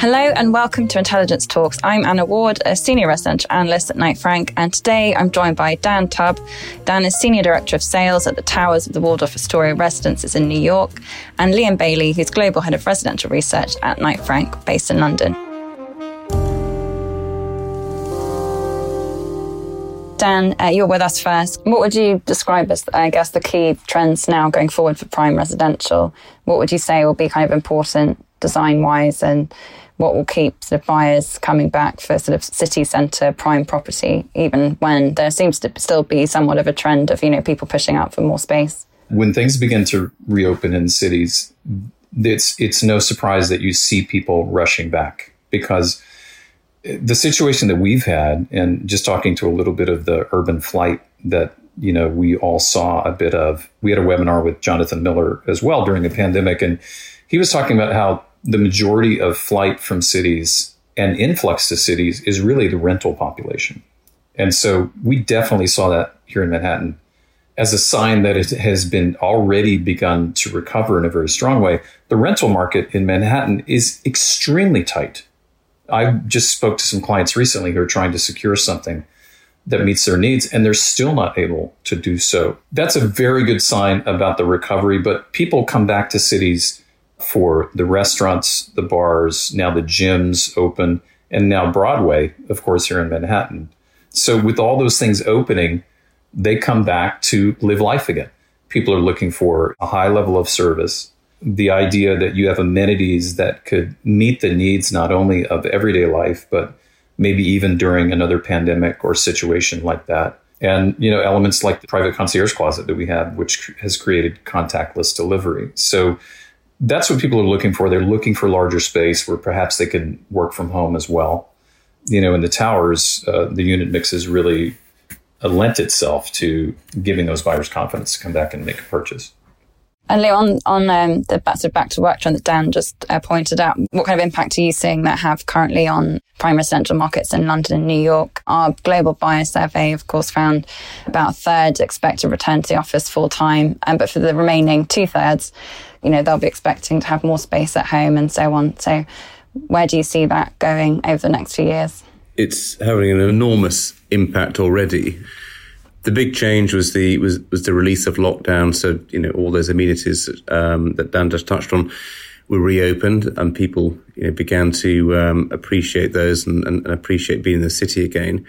Hello and welcome to Intelligence Talks. I'm Anna Ward, a senior residential analyst at Knight Frank, and today I'm joined by Dan Tubb. Dan is senior director of sales at the towers of the Waldorf Astoria Residences in New York, and Liam Bailey, who's global head of residential research at Knight Frank, based in London. Dan, uh, you're with us first. What would you describe as, I guess, the key trends now going forward for prime residential? What would you say will be kind of important design wise and what will keep sort of buyers coming back for sort of city centre prime property, even when there seems to still be somewhat of a trend of, you know, people pushing out for more space? When things begin to reopen in cities, it's it's no surprise that you see people rushing back because the situation that we've had, and just talking to a little bit of the urban flight that you know we all saw a bit of. We had a webinar with Jonathan Miller as well during the pandemic, and he was talking about how the majority of flight from cities and influx to cities is really the rental population. And so we definitely saw that here in Manhattan as a sign that it has been already begun to recover in a very strong way. The rental market in Manhattan is extremely tight. I just spoke to some clients recently who are trying to secure something that meets their needs and they're still not able to do so. That's a very good sign about the recovery, but people come back to cities for the restaurants, the bars, now the gyms open, and now Broadway, of course, here in Manhattan. So, with all those things opening, they come back to live life again. People are looking for a high level of service. The idea that you have amenities that could meet the needs not only of everyday life, but maybe even during another pandemic or situation like that. And, you know, elements like the private concierge closet that we have, which has created contactless delivery. So, that's what people are looking for. They're looking for larger space where perhaps they can work from home as well. You know, in the towers, uh, the unit mix has really lent itself to giving those buyers confidence to come back and make a purchase. And Liam, on, on um, the back to, back to work trend that Dan just uh, pointed out, what kind of impact are you seeing that have currently on prime residential markets in London and New York? Our global buyer survey, of course, found about a third expect to return to the office full time, um, but for the remaining two thirds, you know, they'll be expecting to have more space at home and so on. So, where do you see that going over the next few years? It's having an enormous impact already the big change was the was was the release of lockdown. So you know all those amenities um, that Dan just touched on were reopened, and people you know, began to um, appreciate those and, and, appreciate being in the city again.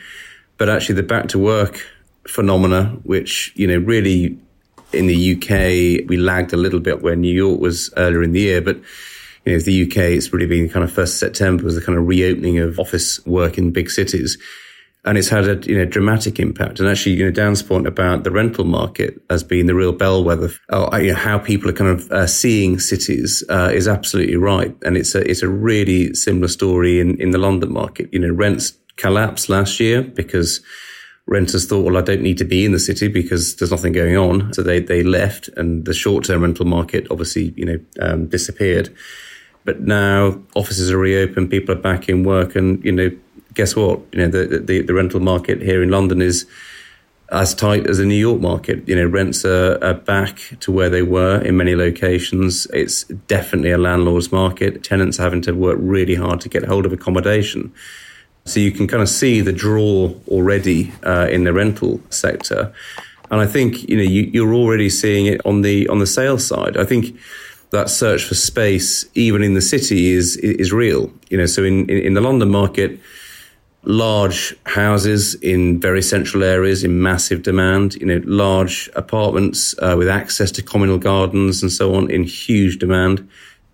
But actually, the back to work phenomena, which you know really in the UK we lagged a little bit where New York was earlier in the year, but you know, the UK, it's really been kind of first September was the kind of reopening of office work in big cities and it's had a you know dramatic impact. And actually, you know, Dan's point about the rental market as being the real bellwether, of, you know, how people are kind of uh, seeing cities uh, is absolutely right. And it's a it's a really similar story in in the London market. You know, rents collapsed last year because renters thought, well, I don't need to be in the city because there's nothing going on, so they they left, and the short term rental market obviously you know um, disappeared. But now offices are reopened, people are back in work, and you know guess what? You know, the, the, the rental market here in London is as tight as the New York market. You know, rents are, are, back to where they were in many locations. It's definitely a landlord's market. Tenants are having to work really hard to get hold of accommodation. So you can kind of see the draw already uh, in the rental sector. And I think, you know, you, are already seeing it on the on the sales side. I think that search for space, even in the city, is is real. You know, so in, in, in the London market, large houses in very central areas in massive demand, you know, large apartments uh, with access to communal gardens and so on in huge demand.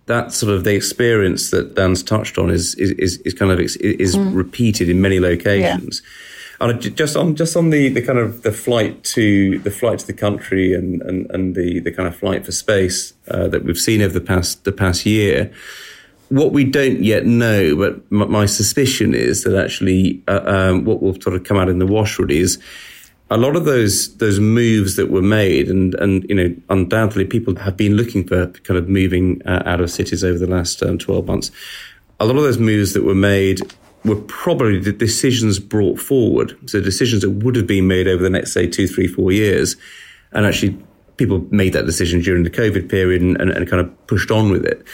That sort of the experience that Dan's touched on is is is, kind of is mm. repeated in many locations. Yeah. And just on just on the, the kind of the flight to the flight to the country and, and, and the, the kind of flight for space uh, that we've seen over the past the past year, what we don't yet know, but my suspicion is that actually uh, um, what will sort of come out in the wash really is a lot of those those moves that were made, and and you know undoubtedly people have been looking for kind of moving uh, out of cities over the last um, twelve months. A lot of those moves that were made were probably the decisions brought forward, so decisions that would have been made over the next say two, three, four years, and actually people made that decision during the COVID period and, and, and kind of pushed on with it.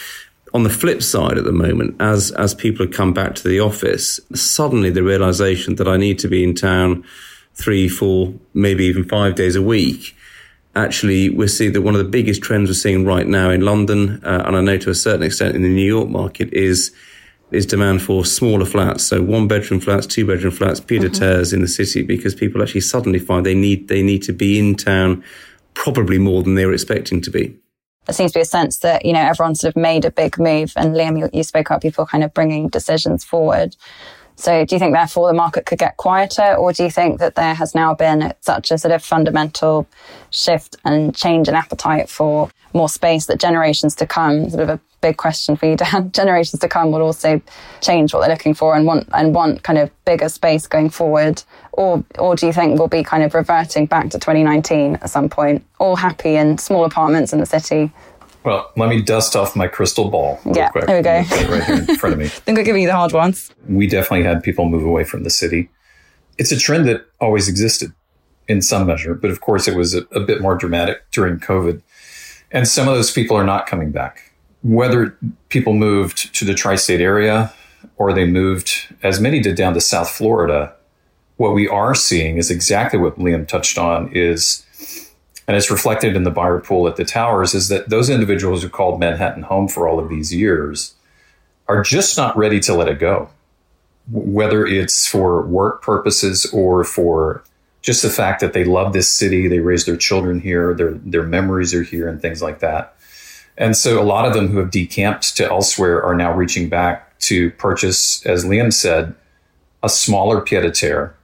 On the flip side, at the moment, as as people have come back to the office, suddenly the realization that I need to be in town three, four, maybe even five days a week. Actually, we see that one of the biggest trends we're seeing right now in London, uh, and I know to a certain extent in the New York market, is is demand for smaller flats, so one bedroom flats, two bedroom flats, pied mm-hmm. terres in the city, because people actually suddenly find they need they need to be in town, probably more than they were expecting to be. There seems to be a sense that you know everyone sort of made a big move, and Liam, you, you spoke about people kind of bringing decisions forward. So do you think therefore the market could get quieter or do you think that there has now been such a sort of fundamental shift and change in appetite for more space that generations to come, sort of a big question for you, Dan, generations to come will also change what they're looking for and want and want kind of bigger space going forward? Or or do you think we'll be kind of reverting back to 2019 at some point, all happy in small apartments in the city, well, let me dust off my crystal ball. yeah, quick. There we go. right here in front of me. then go give you the hard ones. We definitely had people move away from the city. It's a trend that always existed in some measure, but of course it was a, a bit more dramatic during COVID. And some of those people are not coming back. Whether people moved to the tri state area or they moved, as many did, down to South Florida, what we are seeing is exactly what Liam touched on is and it's reflected in the buyer pool at the towers, is that those individuals who called Manhattan home for all of these years are just not ready to let it go. Whether it's for work purposes or for just the fact that they love this city, they raised their children here, their their memories are here, and things like that. And so a lot of them who have decamped to elsewhere are now reaching back to purchase, as Liam said, a smaller pied a terre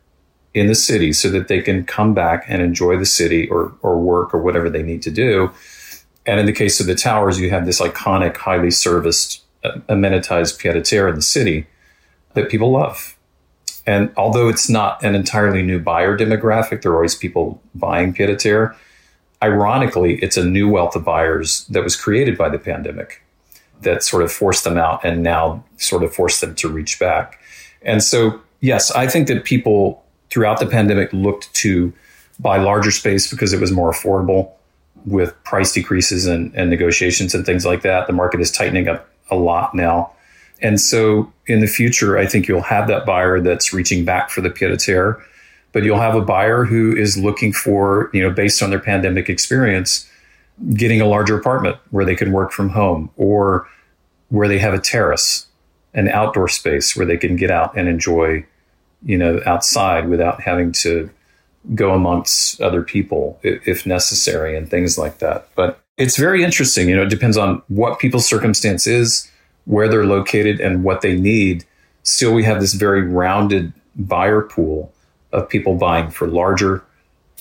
in the city so that they can come back and enjoy the city or, or work or whatever they need to do. And in the case of the towers, you have this iconic, highly serviced, uh, amenitized pied a terre in the city that people love. And although it's not an entirely new buyer demographic, there are always people buying pied a terre. Ironically, it's a new wealth of buyers that was created by the pandemic that sort of forced them out and now sort of forced them to reach back. And so, yes, I think that people throughout the pandemic looked to buy larger space because it was more affordable with price decreases and, and negotiations and things like that. The market is tightening up a lot now. And so in the future, I think you'll have that buyer that's reaching back for the pied a terre, but you'll have a buyer who is looking for, you know, based on their pandemic experience, getting a larger apartment where they can work from home or where they have a terrace, an outdoor space where they can get out and enjoy you know, outside without having to go amongst other people if necessary and things like that. But it's very interesting. You know, it depends on what people's circumstance is, where they're located, and what they need. Still, we have this very rounded buyer pool of people buying for larger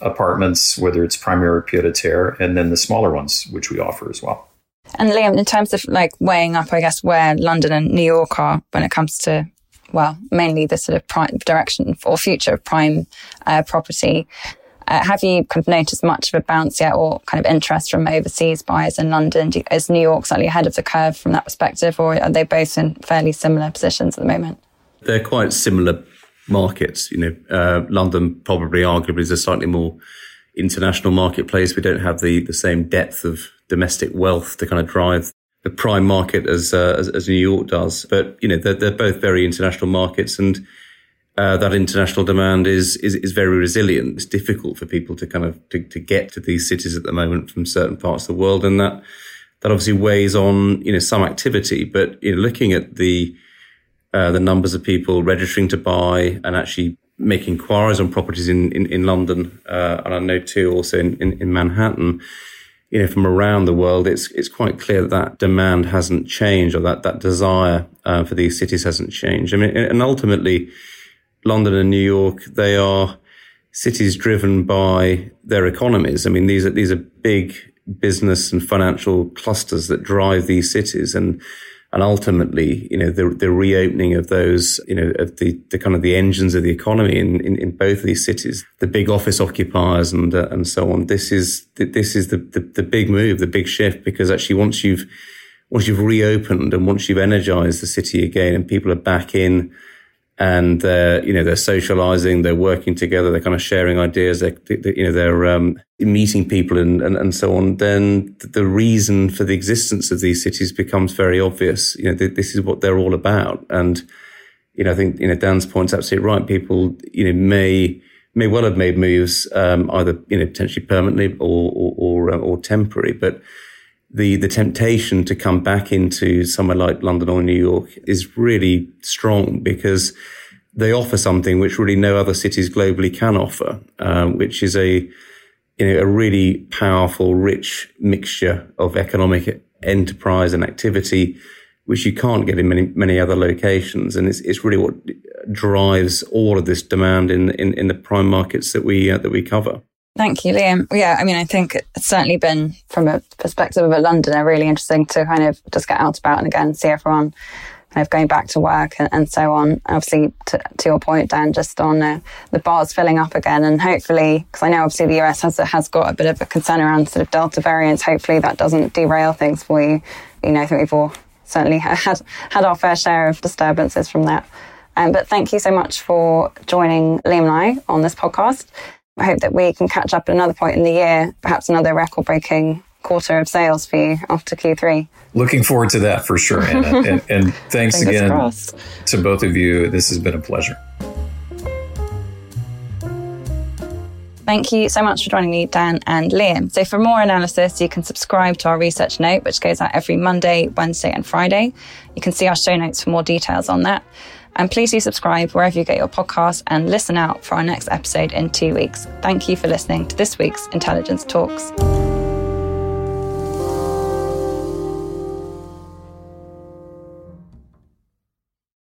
apartments, whether it's primary or pied a terre, and then the smaller ones, which we offer as well. And Liam, in terms of like weighing up, I guess, where London and New York are when it comes to well, mainly the sort of prime direction or future of prime uh, property. Uh, have you kind of noticed much of a bounce yet or kind of interest from overseas buyers in London? Do, is New York slightly ahead of the curve from that perspective, or are they both in fairly similar positions at the moment? They're quite similar markets. You know, uh, London probably arguably is a slightly more international marketplace. We don't have the, the same depth of domestic wealth to kind of drive the prime market as, uh, as, as New York does. But you know, they're, they're both very international markets, and uh, that international demand is, is is very resilient. It's difficult for people to kind of to, to get to these cities at the moment from certain parts of the world, and that that obviously weighs on you know some activity. But you know, looking at the uh, the numbers of people registering to buy and actually making inquiries on properties in in, in London, uh, and I know too also in, in, in Manhattan you know, from around the world, it's it's quite clear that that demand hasn't changed, or that that desire uh, for these cities hasn't changed. I mean, and ultimately, London and New York, they are cities driven by their economies. I mean, these are these are big business and financial clusters that drive these cities, and and ultimately, you know, the, the reopening of those, you know, of the, the kind of the engines of the economy in, in, in both these cities, the big office occupiers and uh, and so on. This is this is the, the the big move, the big shift, because actually once you've once you've reopened and once you've energized the city again and people are back in and they're you know they're socializing, they're working together, they're kind of sharing ideas, they're, they, you know they're um, meeting people and, and and so on. Then the reason for the existence of these cities becomes very obvious. You know this is what they're all about, and you know I think you know Dan's point's absolutely right. People you know may may well have made moves um, either you know potentially permanently or or, or, uh, or temporary, but the the temptation to come back into somewhere like London or New York is really strong because they offer something which really no other cities globally can offer, um, which is a you know a really powerful, rich mixture of economic enterprise and activity, which you can't get in many many other locations, and it's it's really what drives all of this demand in in, in the prime markets that we uh, that we cover. Thank you, Liam. Yeah, I mean, I think it's certainly been, from a perspective of a Londoner, really interesting to kind of just get out about and again see everyone kind of going back to work and, and so on. Obviously, to, to, your point, Dan, just on uh, the bars filling up again, and hopefully, because I know obviously the US has has got a bit of a concern around sort of Delta variants. Hopefully, that doesn't derail things for you. You know, I think we've all certainly had had our fair share of disturbances from that. Um, but thank you so much for joining Liam and I on this podcast. I hope that we can catch up at another point in the year, perhaps another record breaking quarter of sales for you after Q3. Looking forward to that for sure, Anna. and, and, thanks again crossed. to both of you. This has been a pleasure. Thank you so much for joining me, Dan and Liam. So, for more analysis, you can subscribe to our research note, which goes out every Monday, Wednesday, and Friday. You can see our show notes for more details on that. And please do subscribe wherever you get your podcast and listen out for our next episode in two weeks. Thank you for listening to this week's Intelligence Talks.